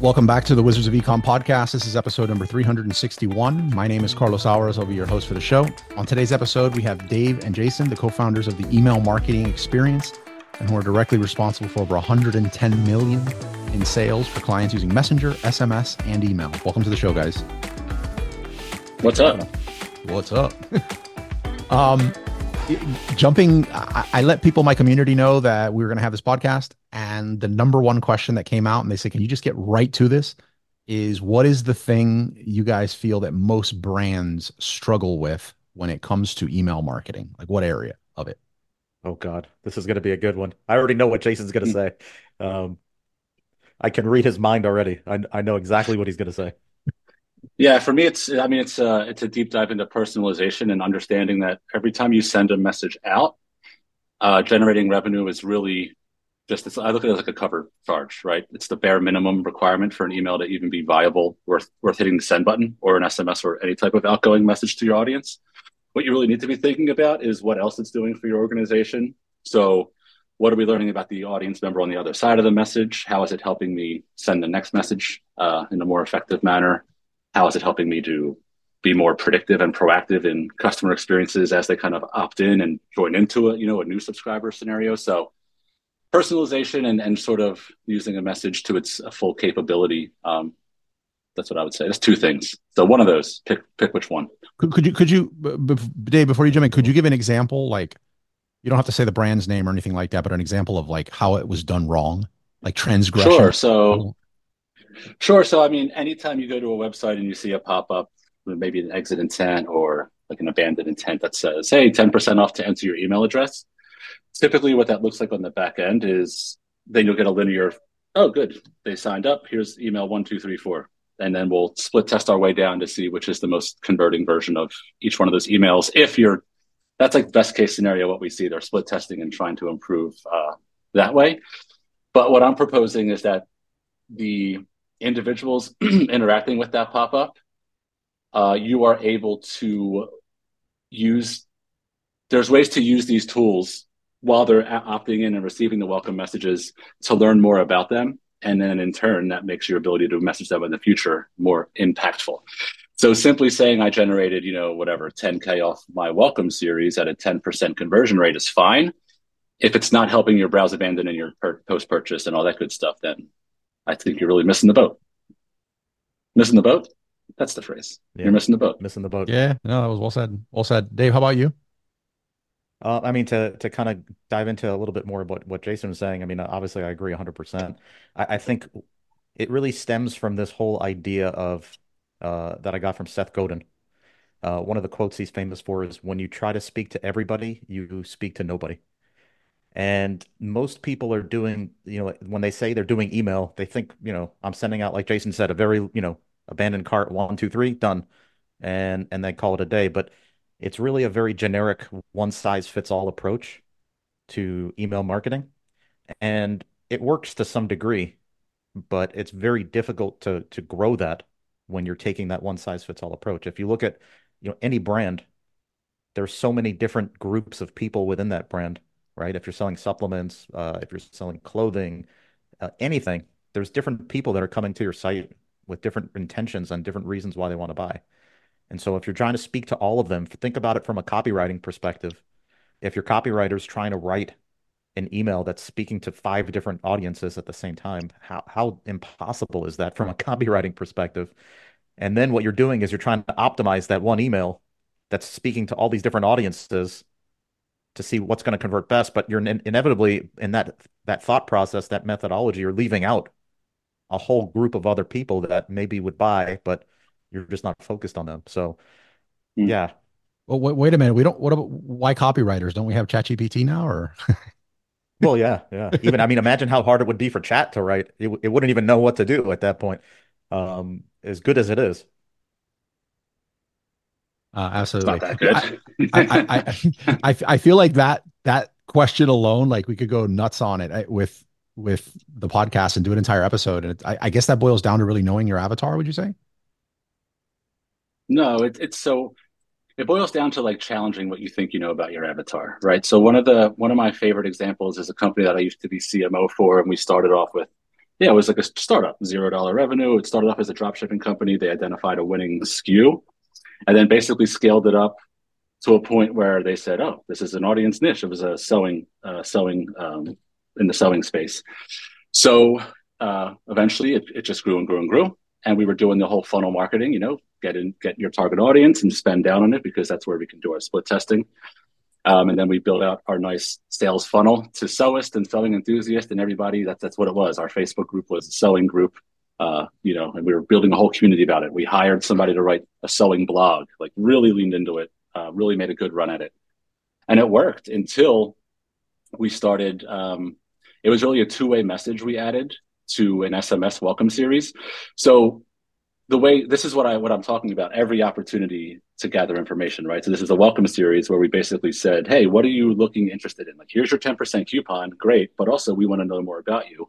Welcome back to the Wizards of Ecom podcast. This is episode number 361. My name is Carlos Alvarez. I'll be your host for the show. On today's episode, we have Dave and Jason, the co founders of the Email Marketing Experience, and who are directly responsible for over 110 million in sales for clients using Messenger, SMS, and email. Welcome to the show, guys. What's up? What's up? um, jumping, I, I, let people in my community know that we were going to have this podcast, and the number one question that came out, and they said, "Can you just get right to this?" Is what is the thing you guys feel that most brands struggle with when it comes to email marketing? Like what area of it? Oh God, this is going to be a good one. I already know what Jason's going to say. Um, I can read his mind already. I, I know exactly what he's going to say. Yeah, for me, it's I mean, it's a uh, it's a deep dive into personalization and understanding that every time you send a message out, uh, generating revenue is really just I look at it like a cover charge, right? It's the bare minimum requirement for an email to even be viable, worth worth hitting the send button, or an SMS, or any type of outgoing message to your audience. What you really need to be thinking about is what else it's doing for your organization. So, what are we learning about the audience member on the other side of the message? How is it helping me send the next message uh, in a more effective manner? how is it helping me to be more predictive and proactive in customer experiences as they kind of opt in and join into a you know a new subscriber scenario so personalization and, and sort of using a message to its full capability. Um, that's what i would say. There's two things. So one of those pick pick which one. Could, could you could you dave before you jump in could you give an example like you don't have to say the brand's name or anything like that but an example of like how it was done wrong? Like transgression? Sure. So Sure. So, I mean, anytime you go to a website and you see a pop up, maybe an exit intent or like an abandoned intent that says, hey, 10% off to enter your email address, typically what that looks like on the back end is then you'll get a linear, oh, good, they signed up. Here's email one, two, three, four. And then we'll split test our way down to see which is the most converting version of each one of those emails. If you're, that's like best case scenario, what we see. They're split testing and trying to improve uh, that way. But what I'm proposing is that the individuals interacting with that pop up, uh, you are able to use. There's ways to use these tools while they're opting in and receiving the welcome messages to learn more about them, and then in turn, that makes your ability to message them in the future more impactful. So simply saying I generated, you know, whatever 10k off my welcome series at a 10% conversion rate is fine. If it's not helping your browse abandon and your per- post purchase and all that good stuff, then I think you're really missing the boat. Missing the boat? That's the phrase. Yeah. You're missing the boat. Missing the boat. Yeah, no, that was well said. Well said. Dave, how about you? Uh, I mean, to to kind of dive into a little bit more about what Jason was saying. I mean, obviously, I agree 100%. I, I think it really stems from this whole idea of uh, that I got from Seth Godin. Uh, one of the quotes he's famous for is when you try to speak to everybody, you speak to nobody. And most people are doing, you know, when they say they're doing email, they think, you know, I'm sending out, like Jason said, a very, you know, abandoned cart, one, two, three, done. And and they call it a day. But it's really a very generic one size fits all approach to email marketing. And it works to some degree, but it's very difficult to to grow that when you're taking that one size fits all approach. If you look at, you know, any brand, there's so many different groups of people within that brand right? If you're selling supplements, uh, if you're selling clothing, uh, anything, there's different people that are coming to your site with different intentions and different reasons why they want to buy. And so if you're trying to speak to all of them, think about it from a copywriting perspective. If your copywriter is trying to write an email that's speaking to five different audiences at the same time, how how impossible is that from a copywriting perspective? And then what you're doing is you're trying to optimize that one email that's speaking to all these different audiences to see what's going to convert best. But you're in- inevitably in that that thought process, that methodology, you're leaving out a whole group of other people that maybe would buy, but you're just not focused on them. So, mm. yeah. Well, wait, wait, a minute. We don't. What about why copywriters? Don't we have ChatGPT now, or? well, yeah, yeah. Even I mean, imagine how hard it would be for Chat to write. It, it wouldn't even know what to do at that point. Um, as good as it is. Uh, absolutely. I, I, I, I, I feel like that that question alone, like we could go nuts on it eh, with with the podcast and do an entire episode. And it, I, I guess that boils down to really knowing your avatar. Would you say? No, it, it's so it boils down to like challenging what you think you know about your avatar, right? So one of the one of my favorite examples is a company that I used to be CMO for, and we started off with yeah, it was like a startup, zero dollar revenue. It started off as a drop shipping company. They identified a winning SKU, and then basically scaled it up to a point where they said, "Oh, this is an audience niche." It was a sewing, uh, sewing um, in the sewing space. So uh, eventually, it, it just grew and grew and grew, and we were doing the whole funnel marketing. You know, get in, get your target audience, and spend down on it because that's where we can do our split testing. Um, and then we built out our nice sales funnel to sewist and selling enthusiast and everybody. That's that's what it was. Our Facebook group was a sewing group, uh, you know, and we were building a whole community about it. We hired somebody to write a sewing blog, like really leaned into it, uh, really made a good run at it, and it worked until we started. Um, it was really a two way message we added to an SMS welcome series. So the way this is what I what I'm talking about. Every opportunity to gather information, right? So this is a welcome series where we basically said, "Hey, what are you looking interested in? Like, here's your 10% coupon. Great, but also we want to know more about you.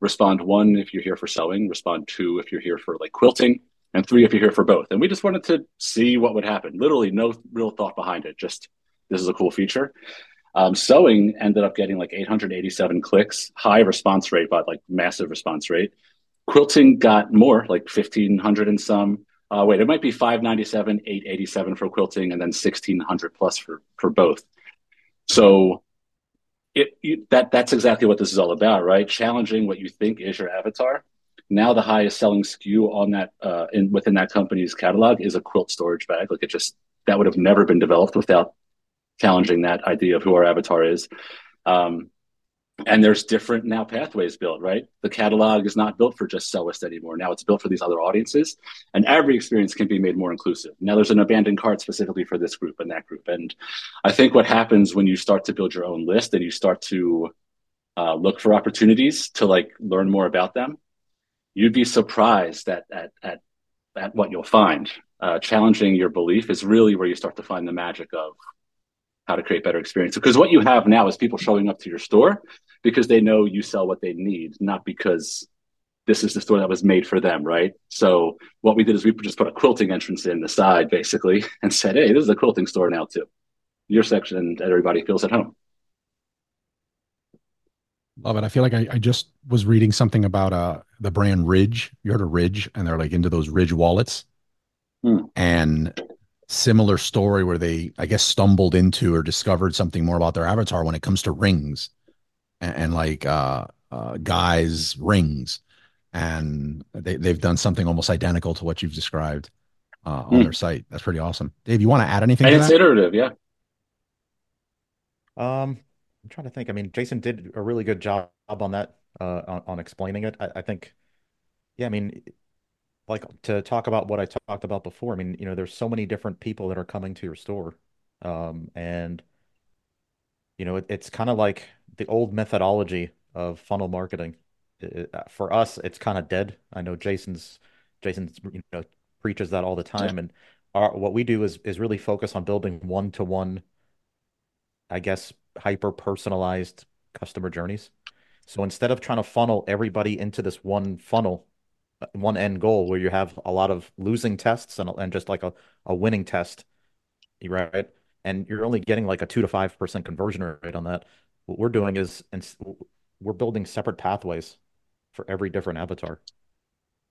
Respond one if you're here for sewing. Respond two if you're here for like quilting, and three if you're here for both. And we just wanted to see what would happen. Literally, no real thought behind it. Just this is a cool feature. Um, sewing ended up getting like 887 clicks, high response rate, but like massive response rate. Quilting got more, like 1500 and some. Uh, wait, it might be 597, 887 for quilting, and then 1600 plus for, for both. So it, you, that that's exactly what this is all about, right? Challenging what you think is your avatar. Now the highest selling SKU on that uh, in within that company's catalog is a quilt storage bag. Like it just that would have never been developed without challenging that idea of who our avatar is. Um, and there's different now pathways built right? The catalog is not built for just sewist anymore. Now it's built for these other audiences and every experience can be made more inclusive. Now there's an abandoned cart specifically for this group and that group. And i think what happens when you start to build your own list and you start to uh, look for opportunities to like learn more about them you'd be surprised at at at, at what you'll find. Uh, challenging your belief is really where you start to find the magic of how to create better experience. Because what you have now is people showing up to your store because they know you sell what they need, not because this is the store that was made for them, right? So what we did is we just put a quilting entrance in the side basically and said, hey, this is a quilting store now too. Your section and everybody feels at home. Love it. I feel like I, I just was reading something about uh the brand Ridge. You heard of Ridge, and they're like into those Ridge wallets. Hmm. And similar story where they, I guess, stumbled into or discovered something more about their avatar when it comes to rings and, and like uh, uh, guys' rings. And they, they've done something almost identical to what you've described uh, on mm. their site. That's pretty awesome. Dave, you want to add anything? And it's that? iterative, yeah. Um, I'm trying to think. I mean, Jason did a really good job on that, uh, on, on explaining it. I, I think, yeah, I mean, like to talk about what I talked about before. I mean, you know, there's so many different people that are coming to your store. Um, and you know, it, it's kind of like the old methodology of funnel marketing. It, uh, for us, it's kind of dead. I know Jason's Jason's you know preaches that all the time, and our, what we do is is really focus on building one to one, I guess, hyper personalized customer journeys. So instead of trying to funnel everybody into this one funnel one end goal where you have a lot of losing tests and, and just like a, a winning test, right? And you're only getting like a two to five percent conversion rate on that. What we're doing is and we're building separate pathways for every different avatar,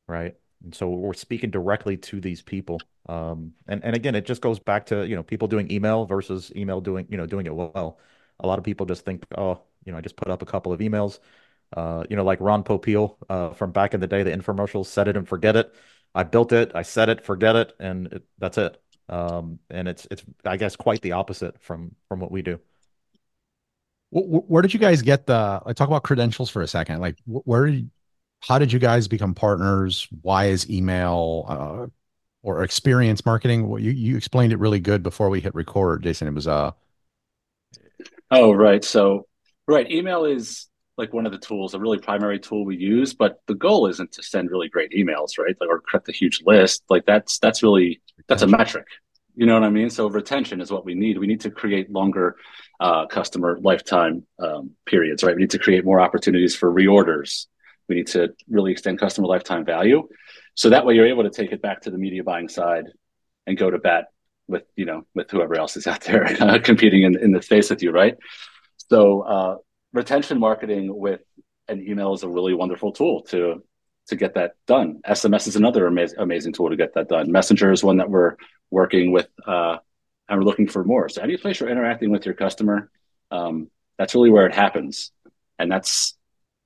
right? And so we're speaking directly to these people. Um, and and again, it just goes back to you know people doing email versus email doing you know doing it well. A lot of people just think, oh, you know, I just put up a couple of emails uh, you know, like Ron Popeil uh, from back in the day, the infomercials, set it and forget it. I built it, I set it, forget it, and it, that's it. Um, and it's it's I guess quite the opposite from from what we do. Where did you guys get the? Like, talk about credentials for a second. Like, where, did, how did you guys become partners? Why is email uh, or experience marketing? Well, you you explained it really good before we hit record, Jason. It was uh. Oh right, so right, email is like one of the tools, a really primary tool we use, but the goal isn't to send really great emails, right? Like, or cut a huge list. Like that's that's really that's a metric. You know what I mean? So retention is what we need. We need to create longer uh, customer lifetime um, periods, right? We need to create more opportunities for reorders. We need to really extend customer lifetime value, so that way you're able to take it back to the media buying side and go to bat with you know with whoever else is out there uh, competing in in the space with you, right? So uh, retention marketing with an email is a really wonderful tool to to get that done. SMS is another amazing amazing tool to get that done. Messenger is one that we're working with, uh, and we're looking for more. So any place you're interacting with your customer, um, that's really where it happens, and that's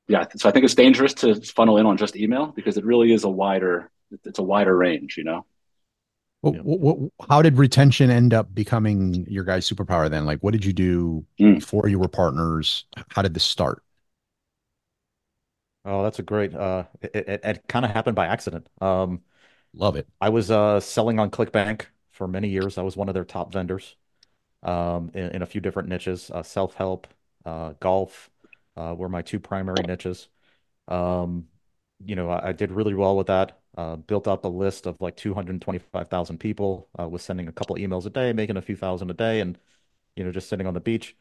yeah. So I think it's dangerous to funnel in on just email because it really is a wider it's a wider range, you know. Well, yeah. what, how did retention end up becoming your guys' superpower then? Like, what did you do mm. before you were partners? How did this start? Oh, that's a great. Uh, it, it, it kind of happened by accident. Um, Love it. I was uh, selling on ClickBank for many years. I was one of their top vendors um, in, in a few different niches. Uh, Self help, uh, golf uh, were my two primary niches. Um, you know, I, I, did really well with that. Uh, built up a list of like 225,000 people. Uh, was sending a couple emails a day, making a few thousand a day, and you know, just sitting on the beach.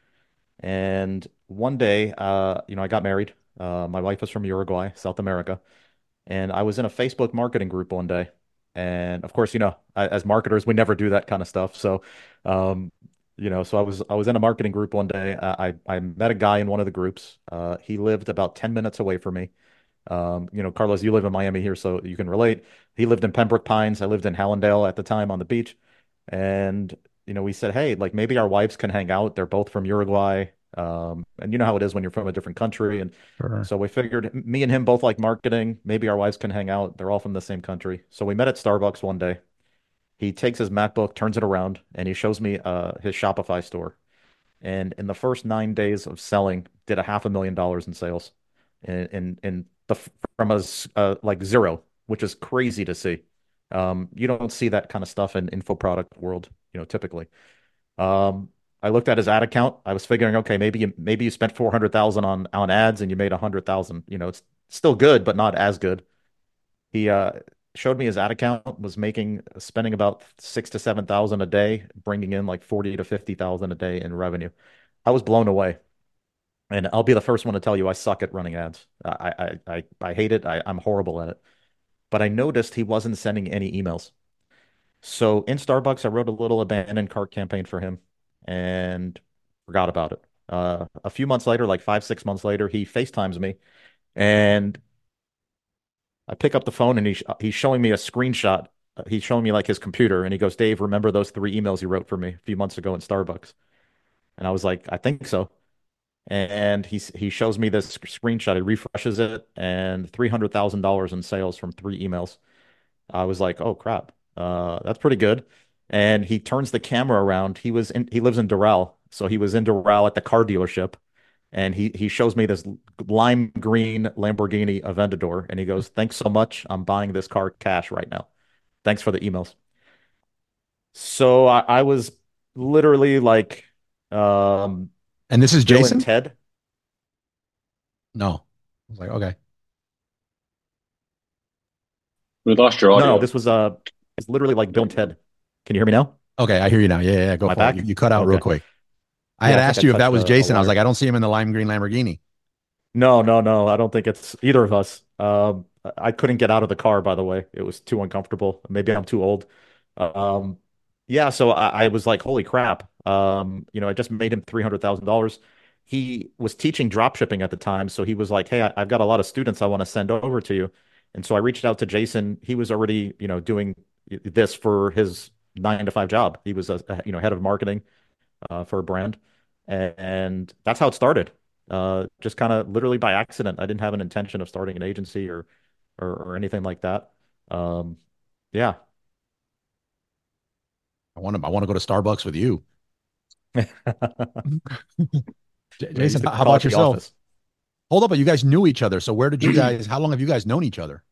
And one day, uh, you know, I got married. Uh, my wife was from Uruguay, South America, and I was in a Facebook marketing group one day. And of course, you know, as marketers, we never do that kind of stuff. So, um, you know, so I was I was in a marketing group one day. I I met a guy in one of the groups. Uh, he lived about 10 minutes away from me. Um, you know, Carlos, you live in Miami here, so you can relate. He lived in Pembroke Pines. I lived in Hallandale at the time on the beach. And, you know, we said, hey, like maybe our wives can hang out. They're both from Uruguay. Um, and you know how it is when you're from a different country. And sure. so we figured me and him both like marketing. Maybe our wives can hang out. They're all from the same country. So we met at Starbucks one day. He takes his MacBook, turns it around, and he shows me uh, his Shopify store. And in the first nine days of selling, did a half a million dollars in sales. In in, in the from a uh, like zero, which is crazy to see. Um, you don't see that kind of stuff in info product world, you know, typically. Um, I looked at his ad account. I was figuring, okay, maybe you maybe you spent four hundred thousand on on ads and you made a hundred thousand. You know, it's still good, but not as good. He uh, showed me his ad account was making spending about six to seven thousand a day, bringing in like forty to fifty thousand a day in revenue. I was blown away. And I'll be the first one to tell you I suck at running ads. I I I, I hate it. I, I'm horrible at it. But I noticed he wasn't sending any emails. So in Starbucks, I wrote a little abandoned cart campaign for him and forgot about it. Uh, a few months later, like five, six months later, he FaceTimes me and I pick up the phone and he, he's showing me a screenshot. He's showing me like his computer and he goes, Dave, remember those three emails you wrote for me a few months ago in Starbucks? And I was like, I think so and he he shows me this screenshot. He refreshes it, and three hundred thousand dollars in sales from three emails. I was like, oh crap, uh, that's pretty good. And he turns the camera around. He was in, he lives in Doral, so he was in Doral at the car dealership, and he he shows me this lime green Lamborghini Aventador, and he goes, "Thanks so much. I'm buying this car cash right now. Thanks for the emails." So I, I was literally like, um, and this is Bill Jason? and Ted. No. I was like, okay. We lost your audio. No, this was uh it's literally like Bill and Ted. Can you hear me now? Okay, I hear you now. Yeah, yeah, go Am for back? it. You, you cut out Okay. real quick. I Yeah, had I think asked I you if that was a- a Jason. I was like, I don't see him in the lime green Lamborghini. No, no, no. I don't think it's either of us. Um, I couldn't get out of the car, by the way. It was too uncomfortable. Maybe I'm too old. Um, yeah, so I, I was like, holy crap. Um, you know, I just made him $300,000. He was teaching drop shipping at the time, so he was like, "Hey, I've got a lot of students I want to send over to you." And so I reached out to Jason. He was already, you know, doing this for his nine to five job. He was a, a, you know, head of marketing uh, for a brand, and, and that's how it started. Uh, just kind of literally by accident. I didn't have an intention of starting an agency or or, or anything like that. Um, yeah. I want to. I want to go to Starbucks with you. J- Yeah, Jason, how about yourself? office. Hold up, but you guys knew each other. So where did you guys? How long have you guys known each other?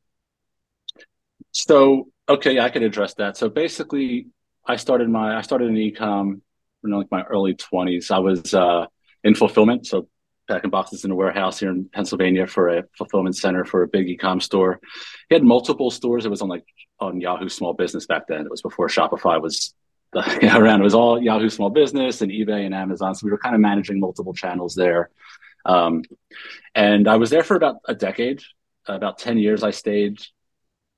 So okay, I could address that. So basically, I started my I started in ecom in like my early twenties. I was uh, in fulfillment, so packing boxes in a warehouse here in Pennsylvania for a fulfillment center for a big ecom store. He had multiple stores. It was on like on Yahoo Small Business back then. It was before Shopify was around. It was all Yahoo Small Business and eBay and Amazon. So we were kind of managing multiple channels there. Um, and I was there for about a decade, about 10 years. I stayed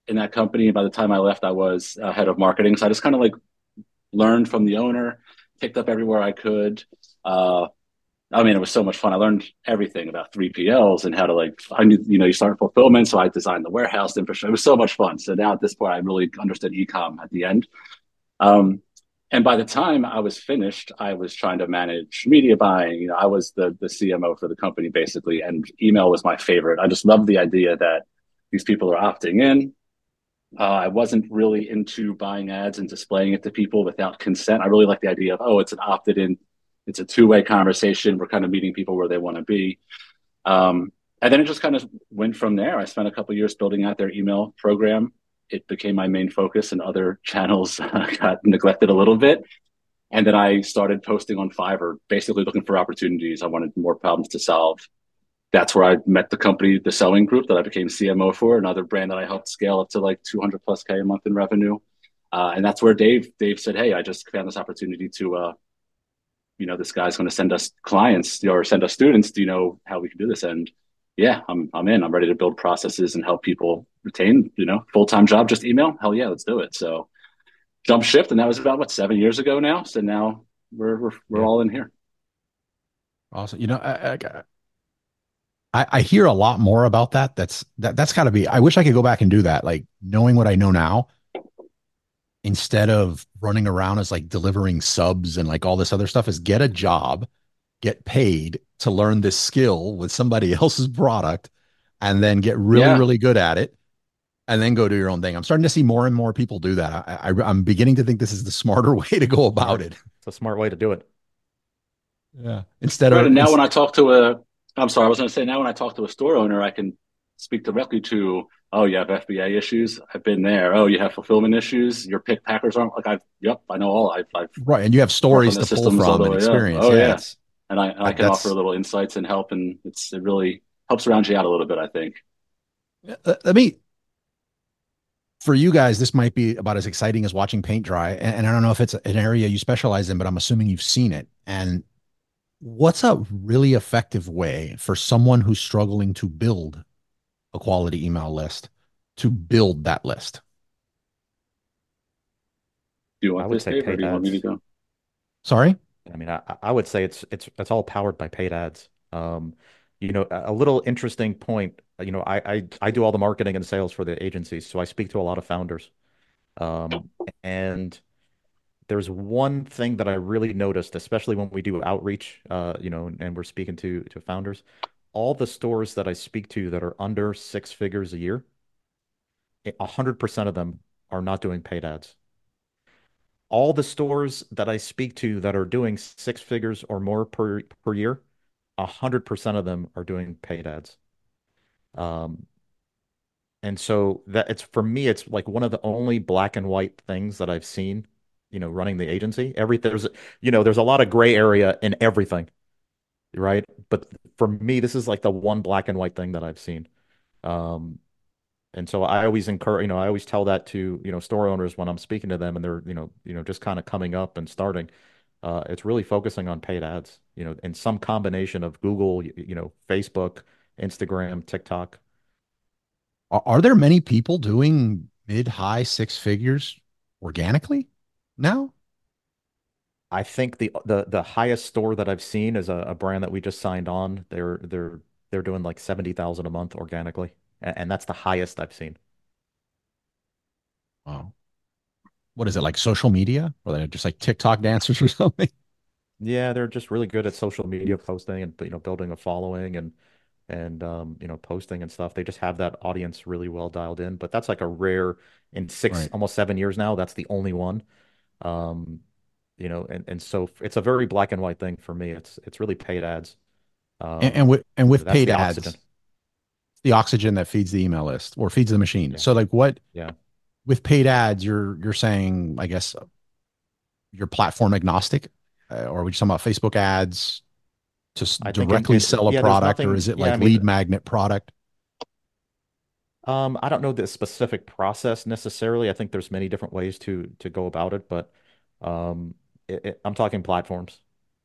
in that company. And by the time I left, I was uh, head of marketing. So I just kind of like learned from the owner, picked up everywhere I could. Uh, I mean, it was so much fun. I learned everything about 3PLs and how to like, I knew, you know, you start fulfillment. So I designed the warehouse infrastructure. It was so much fun. So now at this point, I really understood ecom at the end. Um, and by the time I was finished, I was trying to manage media buying. You know, I was the the CMO for the company basically, and email was my favorite. I just loved the idea that these people are opting in. Uh, I wasn't really into buying ads and displaying it to people without consent. I really like the idea of oh, it's an opted in, it's a two way conversation. We're kind of meeting people where they want to be. Um, and then it just kind of went from there. I spent a couple years building out their email program it became my main focus and other channels got neglected a little bit. And then I started posting on Fiverr, basically looking for opportunities. I wanted more problems to solve. That's where I met the company, the selling Group, that I became CMO for, another brand that I helped scale up to like 200 plus K a month in revenue. Uh, and that's where Dave, Dave said, Hey, I just found this opportunity to, uh, you know, this guy's going to send us clients or send us students. Do you know how we can do this? And yeah, I'm I'm in. I'm ready to build processes and help people retain, you know, full time job. Just email. Hell yeah, let's do it. So jump shift, and that was about what seven years ago now. So now we're we're we're all in here. Awesome. You know, I, I, I hear a lot more about that. That's that that's got to be. I wish I could go back and do that. Like knowing what I know now, instead of running around as like delivering subs and like all this other stuff, is get a job get paid to learn this skill with somebody else's product and then get really yeah. really good at it and then go do your own thing. I'm starting to see more and more people do that. I, I am beginning to think this is the smarter way to go about it. It's a smart way to do it. Yeah. Instead right, of now when i talk to a i'm sorry i was going to say now when i talk to a store owner i can speak directly to oh you have fba issues. I've been there. Oh you have fulfillment issues. Your pick packers aren't like i've yep i know all. I've, I've right. And you have stories to pull from and experience. Oh yeah, and I, and I can offer a little insights and help, and it's it really helps round you out a little bit. I think. Let me. For you guys, this might be about as exciting as watching paint dry, and, and I don't know if it's an area you specialize in, but I'm assuming you've seen it. And what's a really effective way for someone who's struggling to build a quality email list to build that list? Do you want I would this, say Dave, or do you want me to go? Sorry. I mean, I, I would say it's it's it's all powered by paid ads. Um, you know, a little interesting point. You know, I, I I do all the marketing and sales for the agencies, so I speak to a lot of founders. Um, and there's one thing that I really noticed, especially when we do outreach, uh, you know, and we're speaking to to founders. All the stores that I speak to that are under six figures a year, hundred percent of them are not doing paid ads all the stores that I speak to that are doing six figures or more per per year, hundred percent of them are doing paid ads. Um, and so that it's for me, it's like one of the only black and white things that I've seen, you know, running the agency. Every there's you know, there's a lot of gray area in everything, right? But for me, this is like the one black and white thing that I've seen. Um, and so I always encourage, you know, I always tell that to, you know, store owners when I'm speaking to them and they're, you know, you know, just kind of coming up and starting. Uh, it's really focusing on paid ads, you know, in some combination of Google, you, you know, Facebook, Instagram, TikTok. Are, are there many people doing mid high six figures organically now? I think the the the highest store that I've seen is a, a brand that we just signed on. They're they're they're doing like seventy thousand a month organically and that's the highest I've seen. Wow. What is it like social media or they're just like TikTok dancers or something? Yeah, they're just really good at social media posting and you know building a following and and um, you know posting and stuff. They just have that audience really well dialed in. But that's like a rare in six right. almost seven years now. That's the only one. Um, you know, and and so it's a very black and white thing for me. It's it's really paid ads. Um, and, and with and with paid ads, oxygen the oxygen that feeds the email list or feeds the machine. Yeah. So like what yeah with paid ads you're you're saying I guess you're platform agnostic uh, or are we just talking about Facebook ads to I directly sell a yeah, product nothing, or is it yeah, like I mean, lead magnet product? Um, I don't know the specific process necessarily. I think there's many different ways to to go about it, but um, it, it, I'm talking platforms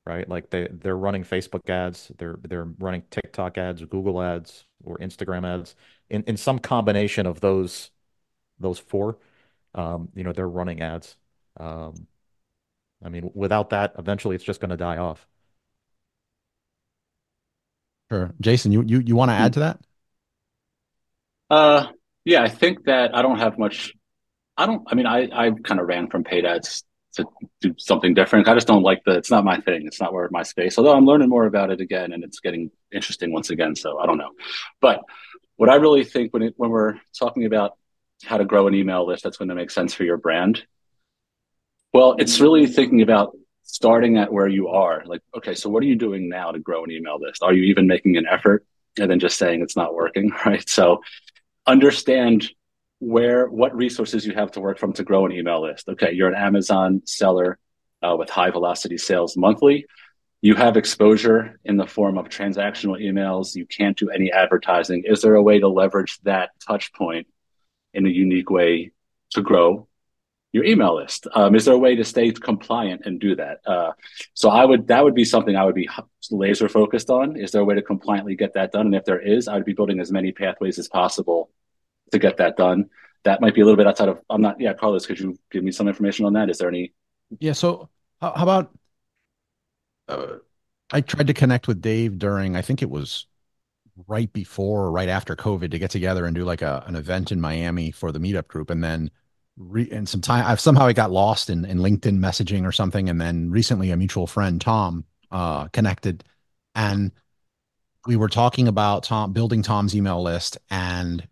right? Like they they're running Facebook ads, they're they're running TikTok ads, Google ads, or Instagram ads. In in some combination of those those four, um, you know, they're running ads. Um, I mean, without that, eventually it's just going to die off. Sure. Jason, you you you want to add to that? Uh, yeah, I think that I don't have much. I don't. I mean, I I kind of ran from paid ads to do something different. I just don't like the. It's not my thing. It's not where my space. Although I'm learning more about it again, and it's getting interesting once again. So I don't know, but what I really think when it, when we're talking about how to grow an email list that's going to make sense for your brand, well, it's really thinking about starting at where you are. Like, okay, so what are you doing now to grow an email list? Are you even making an effort? And then just saying it's not working, right? So understand where what resources you have to work from to grow an email list. Okay, you're an Amazon seller uh, with high velocity sales monthly. You have exposure in the form of transactional emails. You can't do any advertising. Is there a way to leverage that touch point in a unique way to grow your email list? Um, is there a way to stay compliant and do that? Uh, so I would that would be something I would be laser focused on. Is there a way to compliantly get that done? And if there is, I would be building as many pathways as possible to get that done. That might be a little bit outside of. I'm not. Yeah, Carlos, could you give me some information on that? Is there any? Yeah. So how, how about? Uh, I tried to connect with Dave during. I think it was right before or right after COVID to get together and do like a an event in Miami for the meetup group, and then re, and some time I've somehow I got lost in in LinkedIn messaging or something, and then recently a mutual friend Tom uh, connected, and we were talking about Tom building Tom's email list, and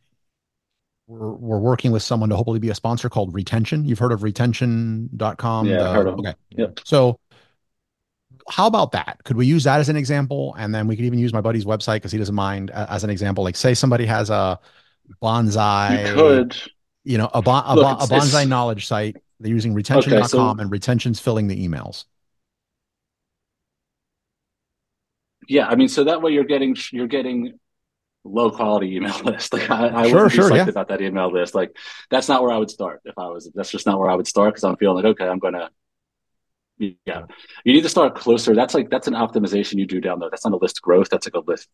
we're, we're working with someone to hopefully be a sponsor called Retention. You've heard of retention.com? Yeah, the, heard of okay. Yep. So how about that? Could we use that as an example? And then we could even use my buddy's website because he doesn't mind uh, as an example. Like say somebody has a bonsai, you could, you know, a, bon, a, Look, a bonsai knowledge site. They're using retention.com okay, so, and retention's filling the emails. Yeah, I mean, so that way you're getting you're getting low quality email list. Like I, I sure, wouldn't be sure, yeah. about that email list. Like that's not where I would start if I was. That's just not where I would start because I'm feeling like okay, I'm gonna. Yeah, you need to start closer. That's like that's an optimization you do down there. That's not a list growth. That's like a list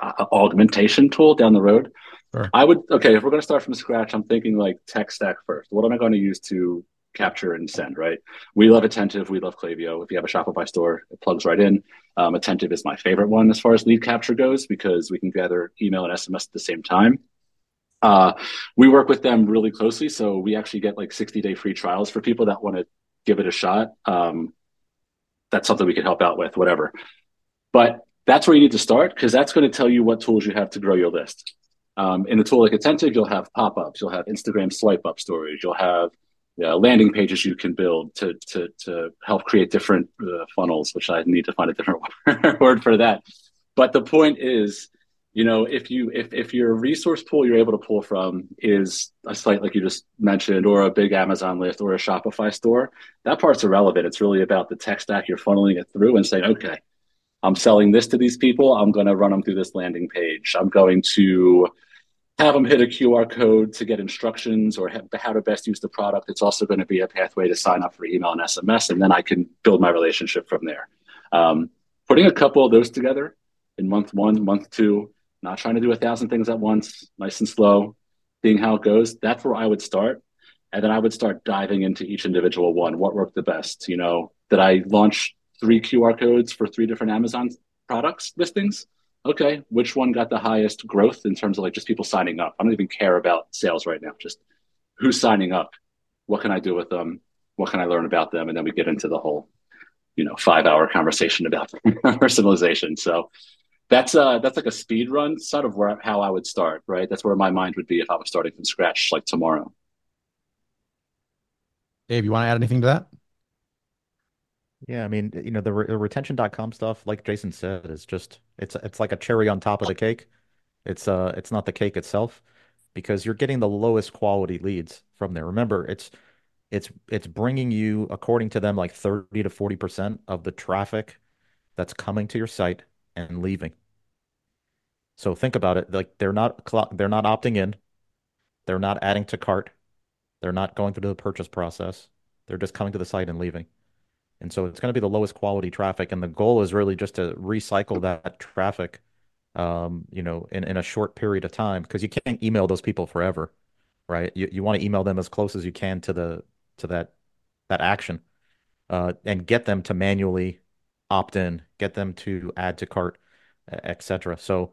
uh, augmentation tool down the road. Sure. I would okay if we're going to start from scratch. I'm thinking like tech stack first. What am I going to use to capture and send, right? We love Attentive. We love Klaviyo. If you have a Shopify store, it plugs right in. Um, Attentive is my favorite one as far as lead capture goes because we can gather email and SMS at the same time. Uh, we work with them really closely. So we actually get like 60 day free trials for people that want to give it a shot. Um, that's something we can help out with, whatever. But that's where you need to start because that's going to tell you what tools you have to grow your list. Um, in a tool like Attentive, you'll have pop ups, you'll have Instagram swipe up stories, you'll have uh, landing pages you can build to to to help create different uh, funnels, which I need to find a different word for that. But the point is, you know, if you if if your resource pool you're able to pull from is a site like you just mentioned, or a big Amazon list, or a Shopify store, that part's irrelevant. It's really about the tech stack you're funneling it through and saying, okay, I'm selling this to these people. I'm going to run them through this landing page. I'm going to have them hit a QR code to get instructions or how to best use the product. It's also going to be a pathway to sign up for email and SMS, and then I can build my relationship from there. Um, putting a couple of those together in month one, month two, not trying to do a thousand things at once, nice and slow, seeing how it goes. That's where I would start. And then I would start diving into each individual one. What worked the best? You know, did I launch three QR codes for three different Amazon products listings? Okay, which one got the highest growth in terms of like just people signing up? I don't even care about sales right now. Just who's signing up? What can I do with them? What can I learn about them? And then we get into the whole, you know, five hour conversation about personalization. So that's uh that's like a speed run, sort of where how I would start, right? That's where my mind would be if I was starting from scratch like tomorrow. Dave, you want to add anything to that? Yeah, I mean, you know, the, the retention.com stuff, like Jason said, is just it's it's like a cherry on top of the cake. It's uh it's not the cake itself because you're getting the lowest quality leads from there. Remember, it's it's it's bringing you according to them like 30 to 40% of the traffic that's coming to your site and leaving. So think about it, like they're not they're not opting in. They're not adding to cart. They're not going through the purchase process. They're just coming to the site and leaving. And so it's going to be the lowest quality traffic. And the goal is really just to recycle that traffic, um, you know, in, in a short period of time because you can't email those people forever, right? You, you want to email them as close as you can to the to that that action uh, and get them to manually opt in, get them to add to cart. etc. So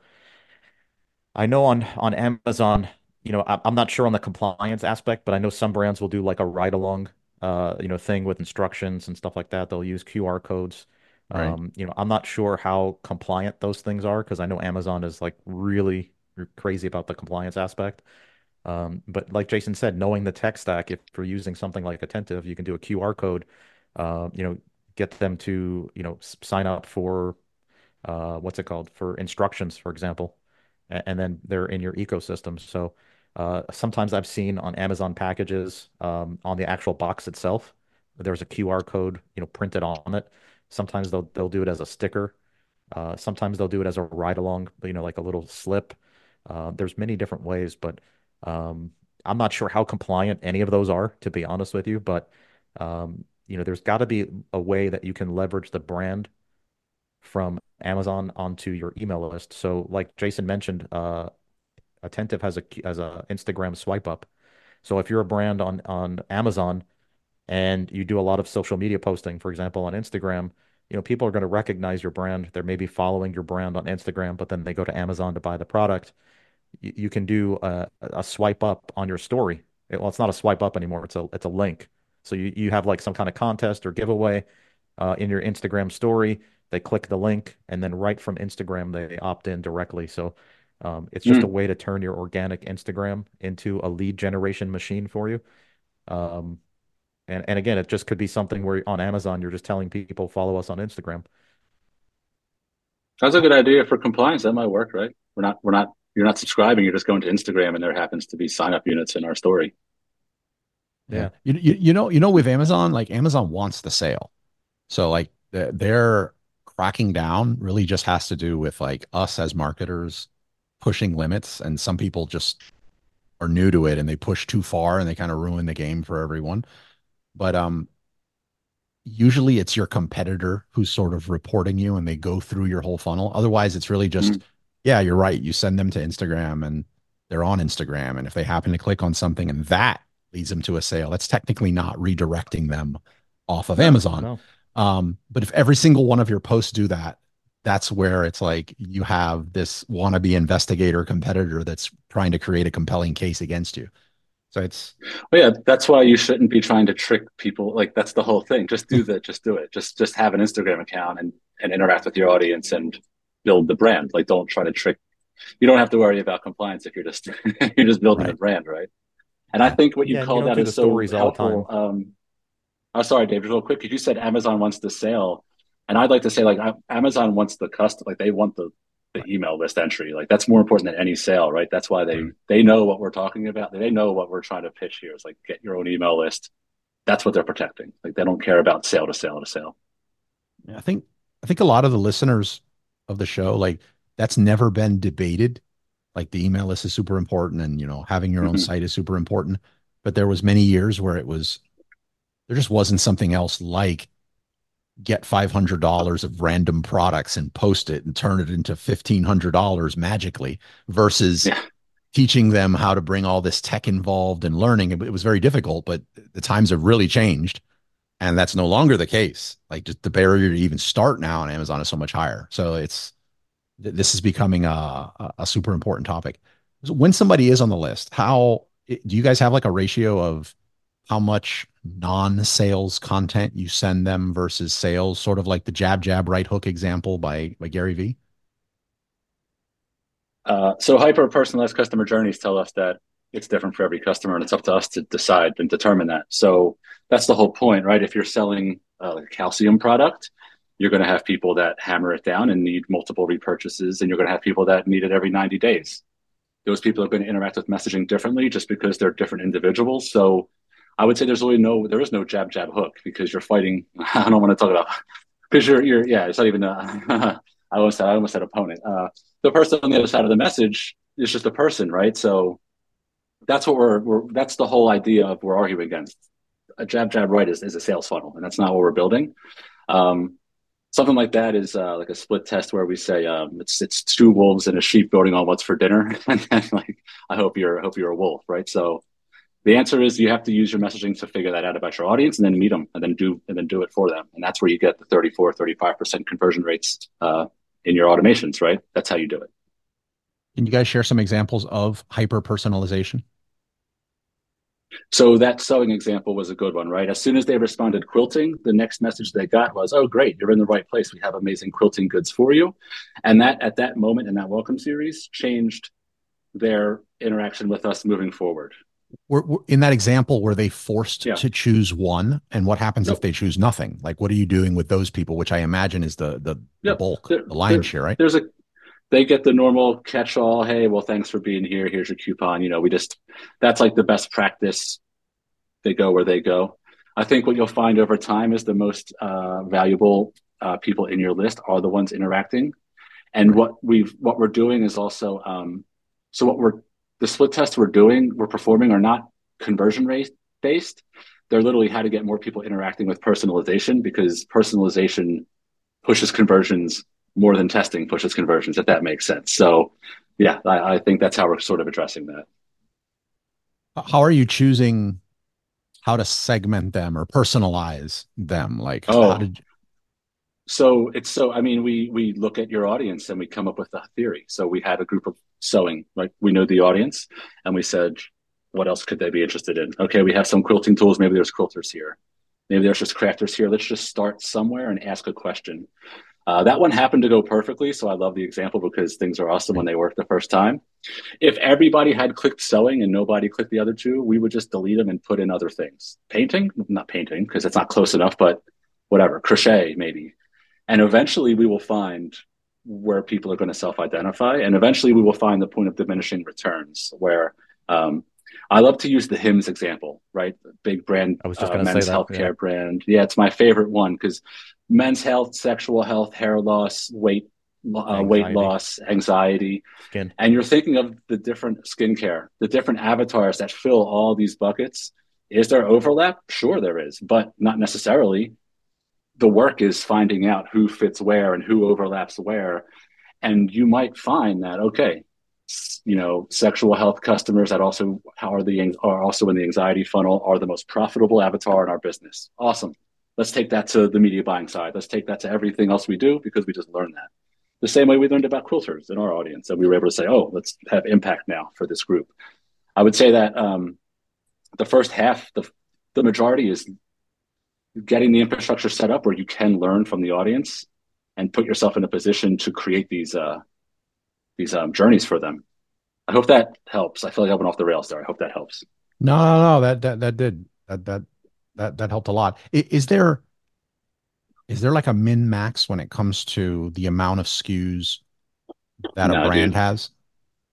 I know on on Amazon, you know, I'm not sure on the compliance aspect, but I know some brands will do like a ride along, uh, you know, thing with instructions and stuff like that. They'll use QR codes. Right. Um, you know, I'm not sure how compliant those things are because I know Amazon is like really crazy about the compliance aspect. Um, but like Jason said, knowing the tech stack, if you're using something like Attentive, you can do a QR code, uh, you know, get them to, you know, sign up for uh, what's it called for instructions, for example, and, and then they're in your ecosystem. So uh, sometimes I've seen on Amazon packages um, on the actual box itself, there's a QR code, you know, printed on it. Sometimes they'll they'll do it as a sticker. Uh, sometimes they'll do it as a ride along, you know, like a little slip. Uh, there's many different ways, but um, I'm not sure how compliant any of those are, to be honest with you. But um, you know, there's got to be a way that you can leverage the brand from Amazon onto your email list. So, like Jason mentioned, uh, Attentive has a has a Instagram swipe up. So if you're a brand on on Amazon and you do a lot of social media posting, for example, on Instagram, you know, people are going to recognize your brand. They're maybe following your brand on Instagram, but then they go to Amazon to buy the product. You, you can do a, a swipe up on your story. It, well, it's not a swipe up anymore. It's a it's a link. So you, you have like some kind of contest or giveaway uh, in your Instagram story. They click the link, and then right from Instagram, they opt in directly. So um, it's just mm. a way to turn your organic Instagram into a lead generation machine for you. Um, and and again, it just could be something where on Amazon you're just telling people follow us on Instagram. That's a good idea for compliance. That might work, right? We're not we're not you're not subscribing. You're just going to Instagram, and there happens to be sign up units in our story. Yeah, you, you you know you know with Amazon, like Amazon wants the sale, so like they're cracking down really just has to do with like us as marketers pushing limits, and some people just are new to it and they push too far and they kind of ruin the game for everyone. But um usually it's your competitor who's sort of reporting you and they go through your whole funnel. Otherwise it's really just mm-hmm. yeah you're right. You send them to instagram and they're on instagram. And if they happen to click on something and that leads them to a sale that's technically not redirecting them off of amazon. no. um, but if every single one of your posts do that that's where it's like you have this wannabe investigator competitor that's trying to create a compelling case against you so it's well, yeah, that's why you shouldn't be trying to trick people. Like that's the whole thing. Just do that. just do it. Just just have an Instagram account and and interact with your audience and build the brand. Like don't try to trick. You don't have to worry about compliance if you're just you're just building right. a brand, right? And I think what you yeah, called out is so helpful. Um, oh, sorry, David, real quick, because you said Amazon wants to sale, and I'd like to say like Amazon wants the custom, like they want the the email list entry. Like that's more important than any sale, right? That's why they mm-hmm. they know what we're talking about. They know what we're trying to pitch here. It's like get your own email list. That's what they're protecting. Like they don't care about sale to sale to sale. Yeah, I think I think a lot of the listeners of the show, like that's never been debated. Like the email list is super important, and you know having your mm-hmm. own site is super important. But there was many years where it was there just wasn't something else like get $500 of random products and post it and turn it into $1,500 magically versus yeah. teaching them how to bring all this tech involved and learning. It, was very difficult, but the times have really changed. And that's no longer the case. Like just the barrier to even start now on Amazon is so much higher. So it's, this is becoming a, a super important topic. So when somebody is on the list, how do you guys have like a ratio of how much non-sales content you send them versus sales, sort of like the jab jab right hook example by by Gary Vee? Uh, so hyper personalized customer journeys tell us that it's different for every customer, and it's up to us to decide and determine that. So that's the whole point, right? If you're selling uh, like a calcium product, you're going to have people that hammer it down and need multiple repurchases, and you're going to have people that need it every 90 days. Those people are going to interact with messaging differently just because they're different individuals. So I would say there's really no there is no jab jab hook because you're fighting. I don't want to talk about because you're you're yeah it's not even a, I almost said I almost said opponent. Uh, the person on the other side of the message is just a person, right? So that's what we're, we're that's the whole idea of we're arguing against. A jab jab right is, is a sales funnel, and that's not what we're building. Um, something like that is uh, like a split test where we say um, it's it's two wolves and a sheep voting on what's for dinner, and then like I hope you're I hope you're a wolf, right? So the answer is you have to use your messaging to figure that out about your audience and then meet them and then do and then do it for them and that's where you get the 34 35% conversion rates uh, in your automations, right? That's how you do it. Can you guys share some examples of hyper personalization? So that sewing example was a good one, right? As soon as they responded quilting, the next message they got was, "Oh, great, you're in the right place. We have amazing quilting goods for you." And that at that moment in that welcome series changed their interaction with us moving forward. Were, were, in that example, were they forced Yeah. to choose one? And what happens if they choose nothing? Like, what are you doing with those people? Which I imagine is the the, the Yep. bulk, They're- the lion's share, right? There's a they get the normal catch all, hey, well, thanks for being here. Here's your coupon. You know, we just that's like the best practice. They go where they go. I think what you'll find over time is the most uh, valuable uh, people in your list are the ones interacting. And what we've what we're doing is also um, so what we're the split tests we're doing we're performing are not conversion rate based. They're literally how to get more people interacting with personalization because personalization pushes conversions more than testing pushes conversions, if that makes sense. So, yeah, I, I think that's how we're sort of addressing that. How are you choosing how to segment them or personalize them? Like, Oh. how did So it's so I mean we we look at your audience and we come up with a theory. So we had a group of sewing, like we know the audience, and we said, what else could they be interested in? Okay, we have some quilting tools. Maybe there's quilters here. Maybe there's just crafters here. Let's just start somewhere and ask a question. Uh, that one happened to go perfectly, so I love the example because things are awesome when they work the first time. If everybody had clicked sewing and nobody clicked the other two, we would just delete them and put in other things. Painting, not painting because it's not close enough, but whatever, crochet maybe. And eventually we will find where people are going to self-identify, and eventually we will find the point of diminishing returns where um, I love to use the Hims example, right? Big brand, I was just uh, men's healthcare yeah. brand. Yeah, it's my favorite one because men's health, sexual health, hair loss, weight, uh, weight loss, anxiety, Skin. and you're thinking of the different skincare, the different avatars that fill all these buckets. Is there overlap? Sure, there is, but not necessarily. The work is finding out who fits where and who overlaps where. And you might find that, okay, you know, sexual health customers that also are the are also in the anxiety funnel are the most profitable avatar in our business. Awesome. Let's take that to the media buying side. Let's take that to everything else we do because we just learned that. The same way we learned about quilters in our audience, and we were able to say, "Oh, let's have impact now for this group." I would say that um, the first half, the the majority is getting the infrastructure set up where you can learn from the audience and put yourself in a position to create these uh, these um, journeys for them. I hope that helps. I feel like I went off the rails there. I hope that helps. No, no, no. That that that did that that that that helped a lot. I- Is there is there like a min max when it comes to the amount of SKUs that No, a brand dude. has?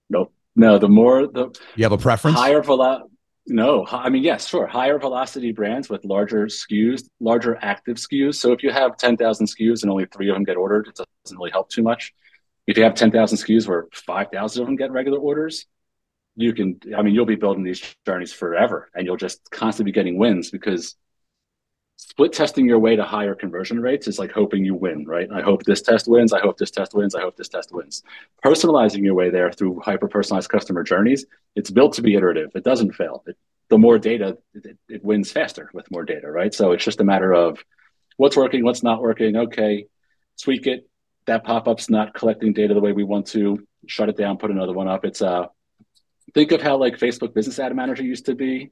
Nope. No, the more the You have a preference? higher for velo no i mean yes sure. Higher velocity brands with larger skus larger active skus so if you have 10000 skus and only three of them get ordered it doesn't really help too much. If you have 10000 skus where 5000 of them get regular orders you can i mean you'll be building these journeys forever and you'll just constantly be getting wins because split testing your way to higher conversion rates is like hoping you win right i hope this test wins i hope this test wins i hope this test wins personalizing your way there through hyper personalized customer journeys it's built to be iterative. It doesn't fail. It, the more data, it, it wins faster with more data, right? So it's just a matter of what's working, what's not working. Okay, tweak it. That pop up's not collecting data the way we want to. Shut it down. Put another one up. It's uh, think of how like Facebook Business Ad Manager used to be,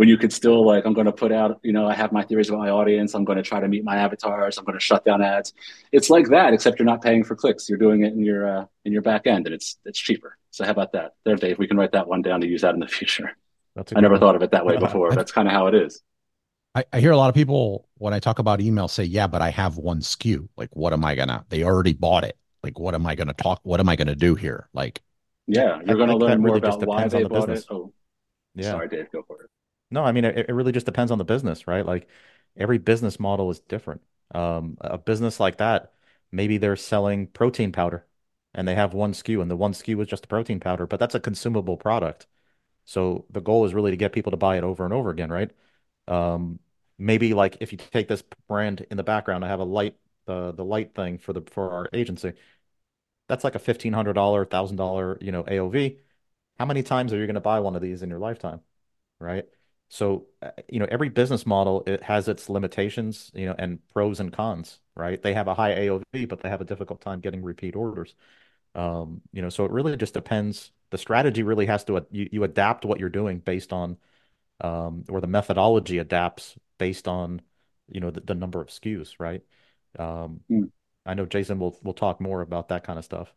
when you could still like, I'm going to put out, you know, I have my theories about my audience. I'm going to try to meet my avatars. I'm going to shut down ads. It's like that, except you're not paying for clicks. You're doing it in your uh, in your back end, and it's it's cheaper. So how about that? There, Dave. We can write that one down to use that in the future. I never one. thought of it that way before. That's kind of how it is. I, I hear a lot of people when I talk about email say, yeah, but I have one SKU Like, what am I gonna, they already bought it. Like, what am I gonna talk? What am I gonna do here? Like, Yeah, you're going to learn more really about why they the bought business. it. Oh, Yeah. sorry, Dave. Go for it. No, I mean it, it really just depends on the business, right? Like every business model is different. Um, a business like that, maybe they're selling protein powder and they have one SKU and the one SKU is just a protein powder, but that's a consumable product. So the goal is really to get people to buy it over and over again, right? Um, maybe like if you take this brand in the background, I have a light the the light thing for the for our agency. That's like a fifteen hundred dollar, thousand dollar, you know, AOV. How many times are you going to buy one of these in your lifetime, right? So, uh, you know, every business model it has its limitations, you know, and pros and cons, right? They have a high AOV, but they have a difficult time getting repeat orders. Um, you know, so it really just depends. The strategy really has to you, you adapt what you're doing based on um, or the methodology adapts based on, you know, the, the number of SKUs, right? Um, Mm. I know Jason will will talk more about that kind of stuff.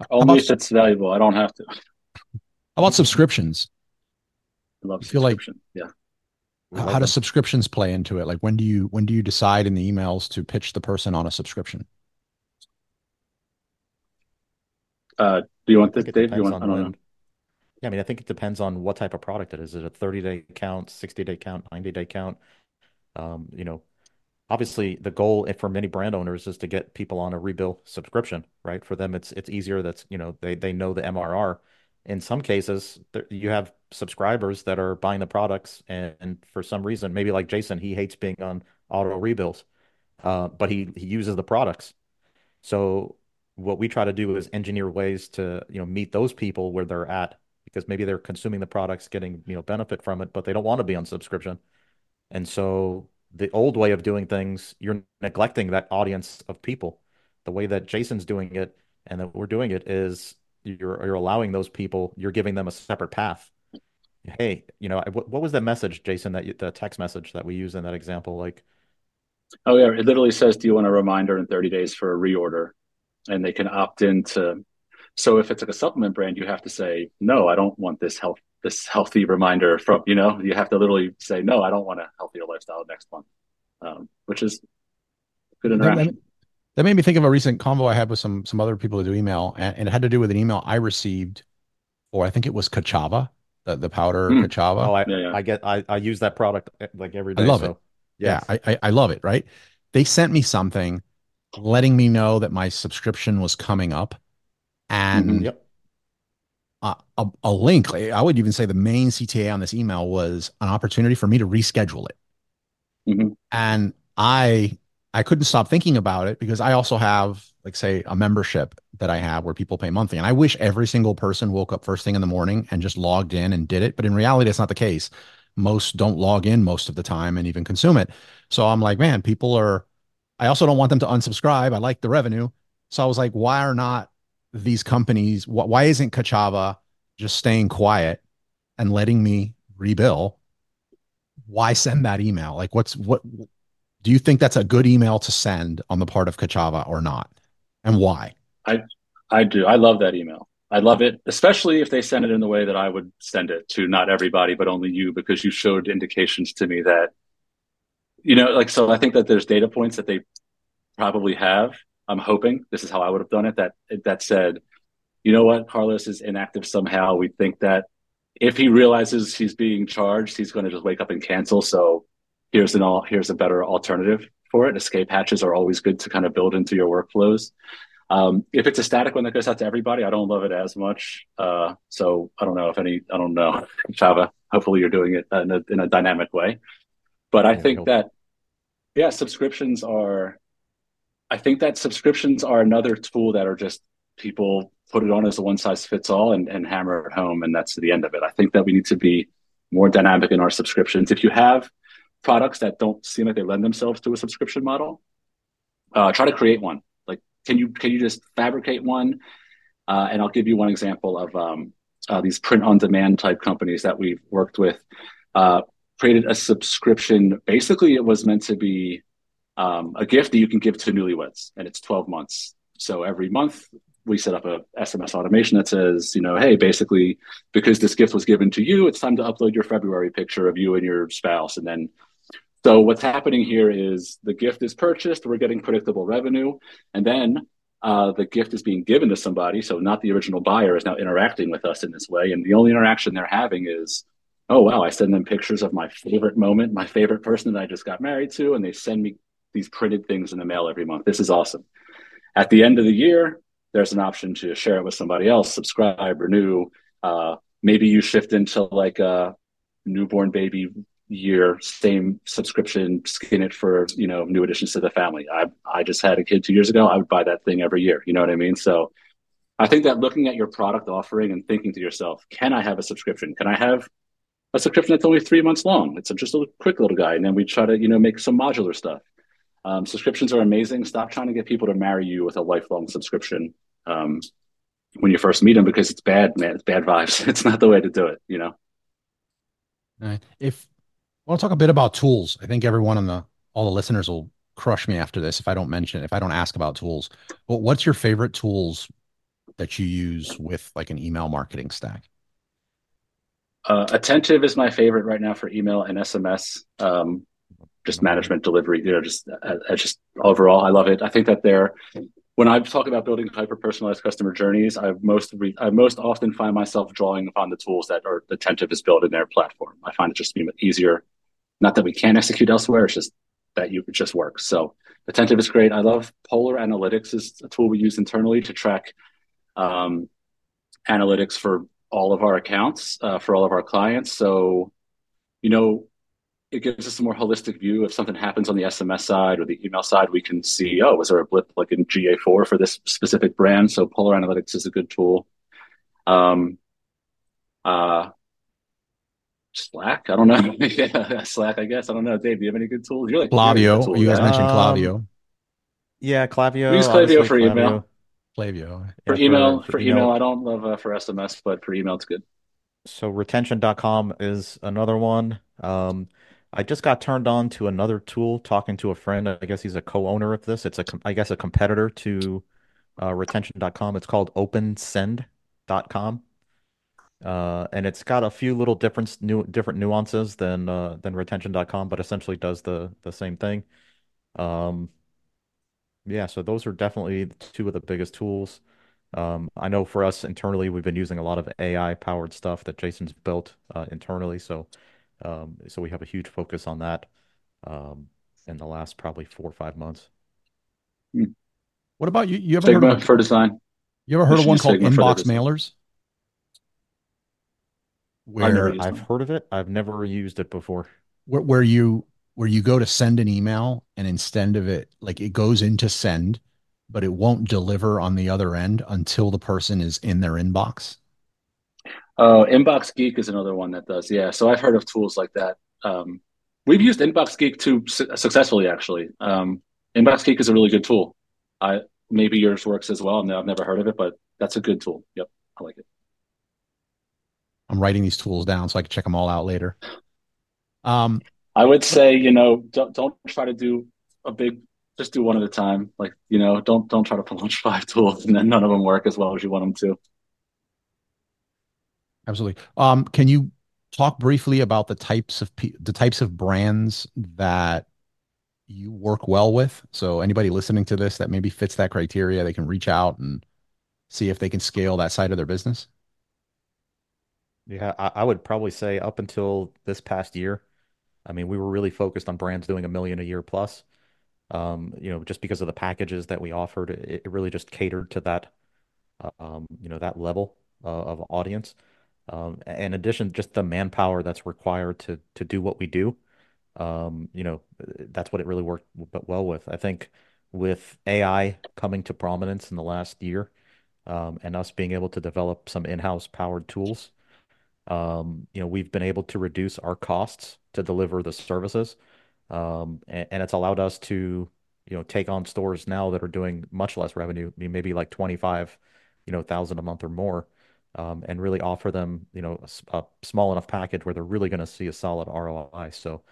How Only about, if it's valuable. I don't have to. How about subscriptions? Love I feel like- yeah. How, how do subscriptions play into it? Like when do you when do you decide in the emails to pitch the person on a subscription? Uh, do you want I this, think Dave? Do you want? I don't when. know. Yeah, I mean, I think it depends on what type of product it is. Is it a 30-day count, 60-day count, 90-day count? Um, you know, obviously the goal for many brand owners is to get people on a rebill subscription, right? For them, it's it's easier. That's, you know, they they know the MRR. In some cases, you have subscribers that are buying the products, and, and for some reason, maybe like Jason, he hates being on auto rebills, uh, but he he uses the products. So what we try to do is engineer ways to, you know, meet those people where they're at because maybe they're consuming the products, getting, you know, benefit from it, but they don't want to be on subscription. And so the old way of doing things, you're neglecting that audience of people. The way that Jason's doing it and that we're doing it is you're you're allowing those people, you're giving them a separate path. Hey, you know, what, what was that message, Jason, that you, the text message that we use in that example? Like, Oh yeah, it literally says, "Do you want a reminder in 30 days for a reorder?" And they can opt into. So if it's like a supplement brand, you have to say, "No, I don't want this health this healthy reminder from." You know, you have to literally say, "No, I don't want a healthier lifestyle next month," um, which is good That, that- interaction. That made me think of a recent convo I had with some some other people who do email, and, and it had to do with an email I received, or I think it was Ka'Chava, the, the powder Hmm. Ka'Chava. oh, I Yeah, yeah. I get I I use that product eh, like every day. I love so Yeah, yes. I, I I love it. Right? They sent me something, letting me know that my subscription was coming up, and Mhm. Yep. a, a, a link. I would even say the main CTA on this email was an opportunity for me to reschedule it. Mhm. And I I couldn't stop thinking about it because I also have like say a membership that I have where people pay monthly. And I wish every single person woke up first thing in the morning and just logged in and did it. But in reality, that's not the case. Most don't log in most of the time and even consume it. So I'm like, man, people are I also don't want them to unsubscribe. I like the revenue. So I was like, why are not these companies, wh- why isn't Ka'Chava just staying quiet and letting me rebill? Why send that email? Like, what's what do you think that's a good email to send on the part of Ka'Chava or not? And why? I do. I love that email. I love it, especially if they send it in the way that I would send it to not everybody, but only you, because you showed indications to me that, you know, like, so I think that there's data points that they probably have. I'm hoping this is how I would have done it. That, that said, you know what? Carlos is inactive somehow. We think that if he realizes he's being charged, he's going to just wake up and cancel. So here's an all, here's a better alternative for it. Escape hatches are always good to kind of build into your workflows. Um, if it's a static one that goes out to everybody, I don't love it as much. Uh, so I don't know if any, I don't know, Java. Hopefully you're doing it in a, in a dynamic way. But I Yeah, think that, yeah, subscriptions are, I think that subscriptions are another tool that are just people put it on as a one size fits all and, and hammer it home. And that's the end of it. I think that we need to be more dynamic in our subscriptions. If you have products that don't seem like they lend themselves to a subscription model, uh, try to create one. Like, can you can you just fabricate one? Uh, and I'll give you one example of um, uh, these print on demand type companies that we've worked with. Uh, created a subscription. Basically, it was meant to be um, a gift that you can give to newlyweds, and it's 12 months. So every month we set up a SMS automation that says, you know, hey, basically, because this gift was given to you, it's time to upload your February picture of you and your spouse, and then so what's happening here is the gift is purchased, we're getting predictable revenue, and then uh, the gift is being given to somebody. So not the original buyer is now interacting with us in this way, and the only interaction they're having is, oh wow, I send them pictures of my favorite moment, my favorite person that I just got married to, and they send me these printed things in the mail every month. This is awesome. At the end of the year, there's an option to share it with somebody else, subscribe, renew. Uh, maybe you shift into like a newborn baby year, same subscription, skin it for you know new additions to the family. I I just had a kid two years ago. I would buy that thing every year. You know what I mean? So I think that looking at your product offering and thinking to yourself, can I have a subscription? Can I have a subscription that's only three months long. It's just a quick little guy, and then we try to you know make some modular stuff. Um, subscriptions are amazing. Stop trying to get people to marry you with a lifelong subscription um, when you first meet them because it's bad, man. It's bad vibes. It's not the way to do it. You know. Right. If I want to talk a bit about tools, I think everyone on the all the listeners will crush me after this if I don't mention if I don't ask about tools. But what's your favorite tools that you use with like an email marketing stack? Uh, Attentive is my favorite right now for email and SMS. Um, just management delivery, you know, just uh, uh, just overall, I love it. I think that they're when I talk about building hyper personalized customer journeys, I most re- I most often find myself drawing upon the tools that are Attentive is built in their platform. I find it just easier. Not that we can't execute elsewhere; it's just that you it just works. So Attentive is great. I love Polar Analytics is a tool we use internally to track um, analytics for all of our accounts uh, for all of our clients. So, you know, it gives us a more holistic view. If something happens on the SMS side or the email side, we can see, oh, was there a blip like in GA4 for this specific brand? So Polar Analytics is a good tool. Um, uh, Slack, I don't know. yeah, Slack, I guess. I don't know. Dave, do you have any good tools? You're like Klaviyo. You guys mentioned Klaviyo. Um, yeah, Klaviyo. We use Klaviyo for Klaviyo. email. Klaviyo. For email, for, for, for email, email, I don't love uh, for SMS, but for email, it's good. So retention.com is another one. Um, I just got turned on to another tool talking to a friend. I guess he's a co-owner of this. It's a, I guess, a competitor to uh, retention.com. It's called opensend.com. Uh, and it's got a few little different new different nuances than uh, than retention.com, but essentially does the the same thing. Um, yeah, so those are definitely two of the biggest tools. Um, I know for us internally, we've been using a lot of AI powered stuff that Jason's built uh, internally. So, um, so we have a huge focus on that um, in the last probably four or five months. Hmm. What about you? You ever Figma heard of for design? You ever heard of one called Figma inbox mailers? Where I've heard of it, I've never used it before. Where, where you where you go to send an email and instead of it like it goes into send but it won't deliver on the other end until the person is in their inbox? Oh inbox geek is another one that does. Yeah. So i've heard of tools like that. Um, we've used inbox geek too su- successfully actually. Um, inbox geek is a really good tool. I maybe yours works as well. No i've never heard of it but that's a good tool. Yep. I like it i'm writing these tools down so i can check them all out later um, I would say, you know, don't don't try to do a big. Just do one at a time. Like, you know, don't don't try to launch five tools and then none of them work as well as you want them to. Absolutely. Um, can you talk briefly about the types of the types of brands that you work well with? So anybody listening to this that maybe fits that criteria, they can reach out and see if they can scale that side of their business. Yeah, I, I would probably say up until this past year, I mean, we were really focused on brands doing a million a year plus. Um, you know, just because of the packages that we offered, it, it really just catered to that, um, you know, that level uh, of audience. Um, in addition, just the manpower that's required to to do what we do. Um, you know, that's what it really worked well with. I think with AI coming to prominence in the last year, um, and us being able to develop some in-house powered tools, um, you know, we've been able to reduce our costs to deliver the services. Um, and, and, it's allowed us to, you know, take on stores now that are doing much less revenue, maybe like 25, you know, thousand a month or more, um, and really offer them, you know, a, a small enough package where they're really going to see a solid ROI. So,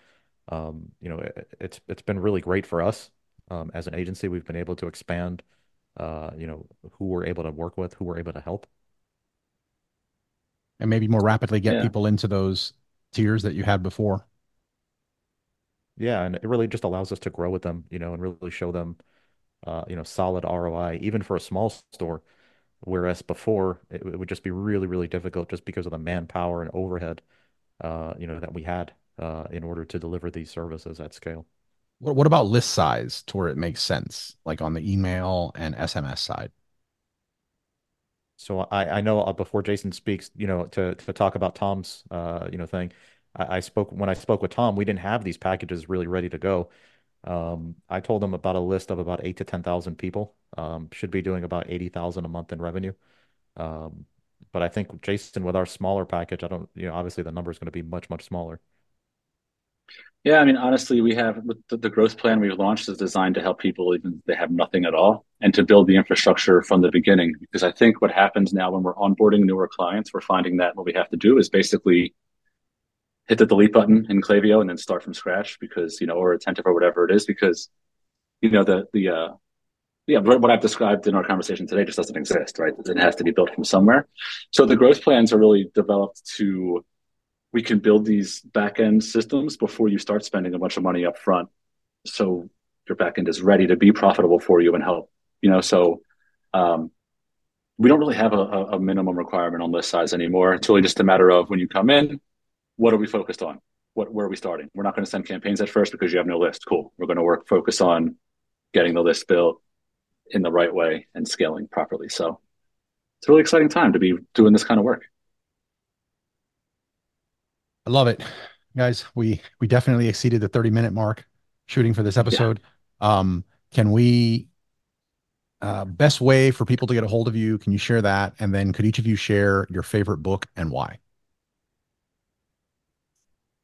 um, you know, it, it's, it's been really great for us. Um, as an agency, we've been able to expand, uh, you know, who we're able to work with, who we're able to help and maybe more rapidly get yeah. people into those tiers that you had before. Yeah, and it really just allows us to grow with them, you know, and really show them, uh, you know, solid ROI, even for a small store. Whereas before, it, it would just be really, really difficult just because of the manpower and overhead, uh, you know, that we had uh, in order to deliver these services at scale. What, what about list size to where it makes sense, like on the email and SMS side? So I, I know uh, before Jason speaks, you know, to to talk about Tom's uh, you know thing, I, I spoke when I spoke with Tom, we didn't have these packages really ready to go. Um, I told him about a list of about eight to ten thousand people. Um, should be doing about eighty thousand a month in revenue. Um, but I think Jason, with our smaller package, I don't, you know, obviously the number is going to be much, much smaller. Yeah, I mean, honestly, we have the, the growth plan we've launched is designed to help people even if they have nothing at all and to build the infrastructure from the beginning. Because I think what happens now when we're onboarding newer clients, we're finding that what we have to do is basically hit the delete button in Klaviyo and then start from scratch because, you know, or attentive or whatever it is, because, you know, the, the, uh, yeah, what I've described in our conversation today just doesn't exist, right? It has to be built from somewhere. So the growth plans are really developed to we can build these backend systems before you start spending a bunch of money up front. So your backend is ready to be profitable for you and help, you know, so um, we don't really have a, a, minimum requirement on list size anymore. It's really just a matter of when you come in, what are we focused on? What, where are we starting? We're not going to send campaigns at first because you have no list. Cool. We're going to work, focus on getting the list built in the right way and scaling properly. So it's a really exciting time to be doing this kind of work. I love it, guys. We we definitely exceeded the 30 minute mark shooting for this episode. Yeah. Um, can we uh, best way for people to get a hold of you? Can you share that? And then could each of you share your favorite book and why?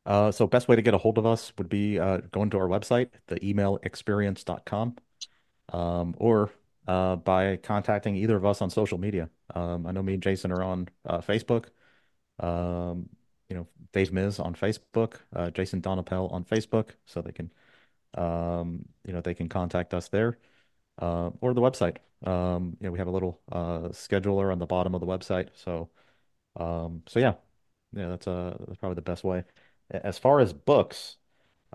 Uh, so best way to get a hold of us would be uh, going to our website, the emailexperience.com, um, or uh, by contacting either of us on social media. Um, I know me and Jason are on uh, Facebook. Um, you know, Dave Miz on Facebook, uh, Jason Donapel on Facebook, so they can, um, you know, they can contact us there, uh, or the website. Um, you know, we have a little uh, scheduler on the bottom of the website. So, um, so yeah, yeah, that's uh, that's probably the best way. As far as books,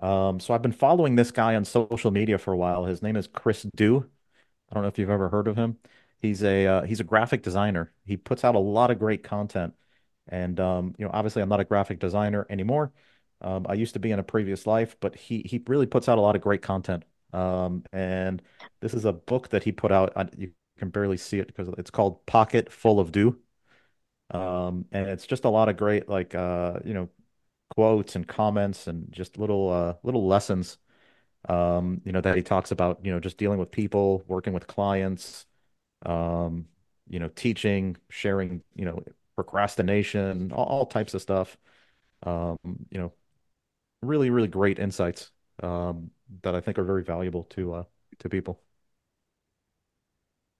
um, so I've been following this guy on social media for a while. His name is Chris Do. I don't know if you've ever heard of him. He's a uh, he's a graphic designer. He puts out a lot of great content. And um, you know, obviously, I'm not a graphic designer anymore. Um, I used to be in a previous life, but he he really puts out a lot of great content. Um, and this is a book that he put out. You can barely see it because it's called Pocket Full of Do. Um, and it's just a lot of great, like uh, you know, quotes and comments and just little uh, little lessons. Um, you know, that he talks about, you know, just dealing with people, working with clients, um, you know, teaching, sharing, you know, procrastination, all, all types of stuff. Um, you know, really, really great insights um, that I think are very valuable to uh, to people.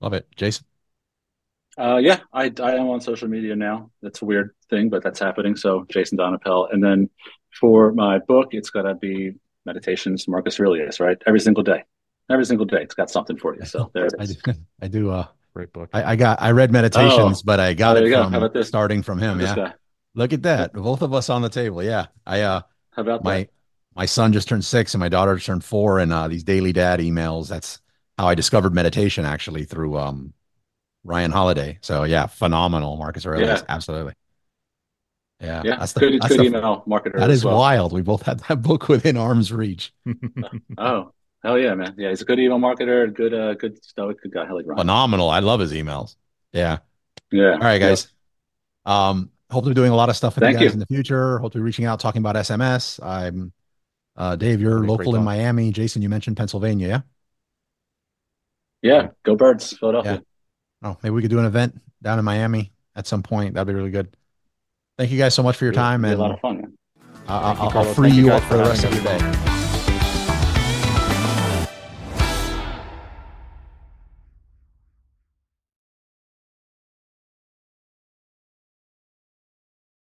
Love it, Jason. Uh, yeah, I I am on social media now. That's a weird thing, but that's happening. So Jason Donapel, and then for my book, it's got to be Meditations, Marcus Aurelius, right? Every single day, every single day, it's got something for you. So there it is. I do, I do uh, Great book. I, I got I read Meditations, oh, but I got oh, it from starting from him. Yeah. Guy. Look at that. Both of us on the table. Yeah. I uh how about my that? my son just turned six and my daughter just turned four and uh these daily dad emails. That's how I discovered meditation actually through um Ryan Holiday. So yeah, phenomenal. Marcus Aurelius. Yeah. Absolutely. Yeah. Yeah. That's the, good, that's good the, email marketer. That is well. wild. We both had that book within arm's reach. oh, Hell yeah, man. Yeah, he's a good email marketer, good, uh, good stoic, good guy. Hell like Phenomenal. I love his emails. Yeah. Yeah. All right, guys. Yeah. Um, hope to be doing a lot of stuff with Thank you guys you. in the future. Hope to be reaching out, talking about SMS. I'm uh Dave, you're local in Miami. Jason, you mentioned Pennsylvania, yeah? Yeah, go birds, Philadelphia. Yeah. Oh, maybe we could do an event down in Miami at some point. That'd be really good. Thank you guys so much for your time. and a lot of fun. I'll, I'll, I'll free you up for the rest of your day.